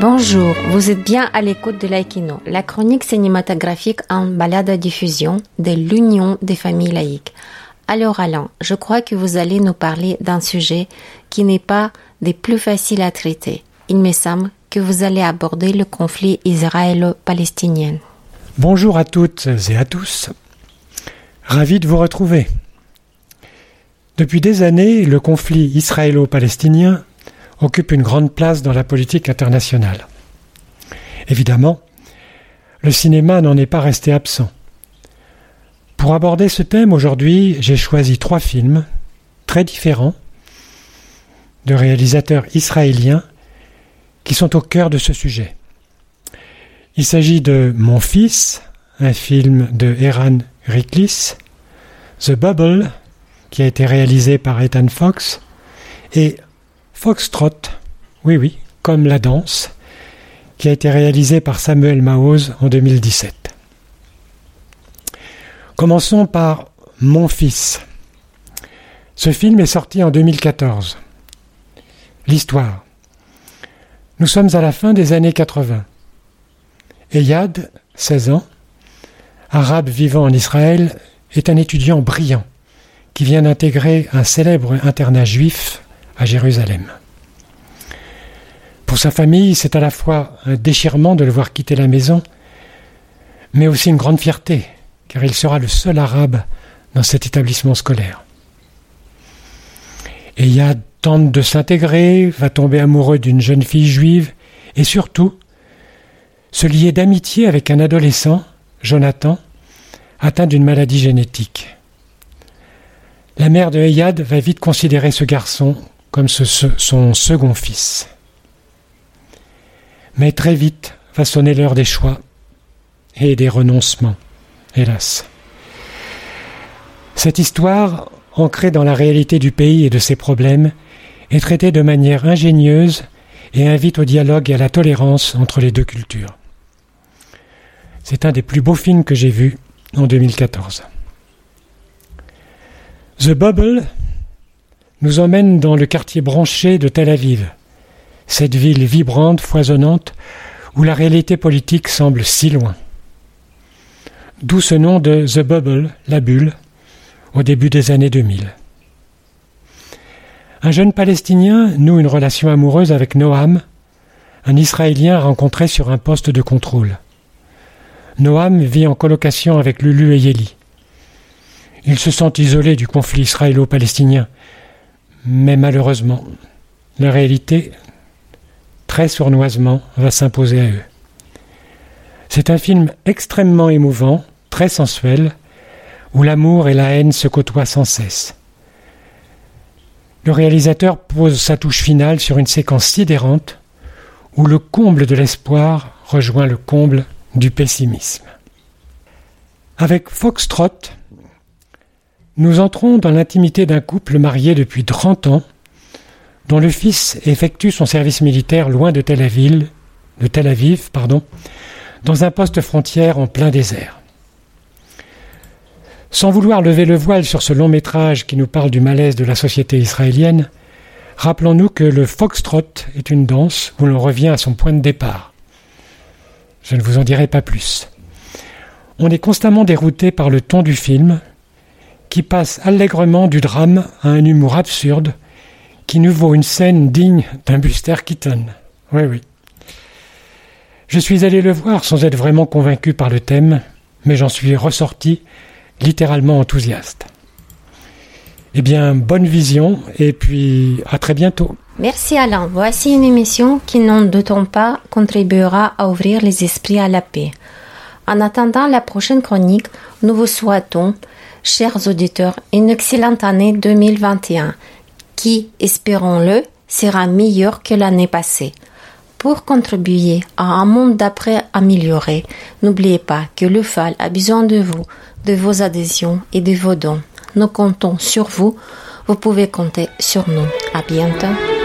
Bonjour, vous êtes bien à l'écoute de l'Aikino, la chronique cinématographique en balade à diffusion de l'Union des familles laïques. Alors Alain, je crois que vous allez nous parler d'un sujet qui n'est pas des plus faciles à traiter. Il me semble que vous allez aborder le conflit israélo-palestinien. Bonjour à toutes et à tous. Ravi de vous retrouver. Depuis des années, le conflit israélo-palestinien occupe une grande place dans la politique internationale. Évidemment, le cinéma n'en est pas resté absent. Pour aborder ce thème aujourd'hui, j'ai choisi trois films très différents de réalisateurs israéliens qui sont au cœur de ce sujet. Il s'agit de Mon fils, un film de Eran Riklis, The Bubble, qui a été réalisé par Ethan Fox, et Foxtrot, oui oui, comme la danse, qui a été réalisé par Samuel Maoz en 2017. Commençons par Mon fils. Ce film est sorti en 2014. L'histoire. Nous sommes à la fin des années 80. Eyad, 16 ans, arabe vivant en Israël, est un étudiant brillant qui vient d'intégrer un célèbre internat juif Jérusalem. Pour sa famille, c'est à la fois un déchirement de le voir quitter la maison, mais aussi une grande fierté, car il sera le seul arabe dans cet établissement scolaire. Eyad tente de s'intégrer, va tomber amoureux d'une jeune fille juive, et surtout se lier d'amitié avec un adolescent, Jonathan, atteint d'une maladie génétique. La mère de Eyad va vite considérer ce garçon comme son second fils. Mais très vite va sonner l'heure des choix et des renoncements, hélas. Cette histoire, ancrée dans la réalité du pays et de ses problèmes, est traitée de manière ingénieuse et invite au dialogue et à la tolérance entre les deux cultures. C'est un des plus beaux films que j'ai vus en 2014. The Bubble nous emmène dans le quartier branché de Tel Aviv, cette ville vibrante, foisonnante, où la réalité politique semble si loin. D'où ce nom de The Bubble, la bulle, au début des années 2000. Un jeune Palestinien noue une relation amoureuse avec Noam, un Israélien rencontré sur un poste de contrôle. Noam vit en colocation avec Lulu et Yeli. Ils se sentent isolés du conflit israélo-palestinien mais malheureusement, la réalité, très sournoisement, va s'imposer à eux. C'est un film extrêmement émouvant, très sensuel, où l'amour et la haine se côtoient sans cesse. Le réalisateur pose sa touche finale sur une séquence sidérante où le comble de l'espoir rejoint le comble du pessimisme. Avec Foxtrot, nous entrons dans l'intimité d'un couple marié depuis 30 ans, dont le fils effectue son service militaire loin de Tel Aviv, de Tel Aviv pardon, dans un poste frontière en plein désert. Sans vouloir lever le voile sur ce long métrage qui nous parle du malaise de la société israélienne, rappelons-nous que le foxtrot est une danse où l'on revient à son point de départ. Je ne vous en dirai pas plus. On est constamment dérouté par le ton du film, qui passe allègrement du drame à un humour absurde qui nous vaut une scène digne d'un Buster Keaton. Oui, oui. Je suis allé le voir sans être vraiment convaincu par le thème, mais j'en suis ressorti littéralement enthousiaste. Eh bien, bonne vision et puis à très bientôt. Merci Alain. Voici une émission qui, n'en doutons pas, contribuera à ouvrir les esprits à la paix. En attendant la prochaine chronique, nous vous souhaitons chers auditeurs, une excellente année 2021 qui, espérons-le, sera meilleure que l'année passée. Pour contribuer à un monde d'après amélioré, n'oubliez pas que le FAL a besoin de vous, de vos adhésions et de vos dons. Nous comptons sur vous. Vous pouvez compter sur nous. À bientôt.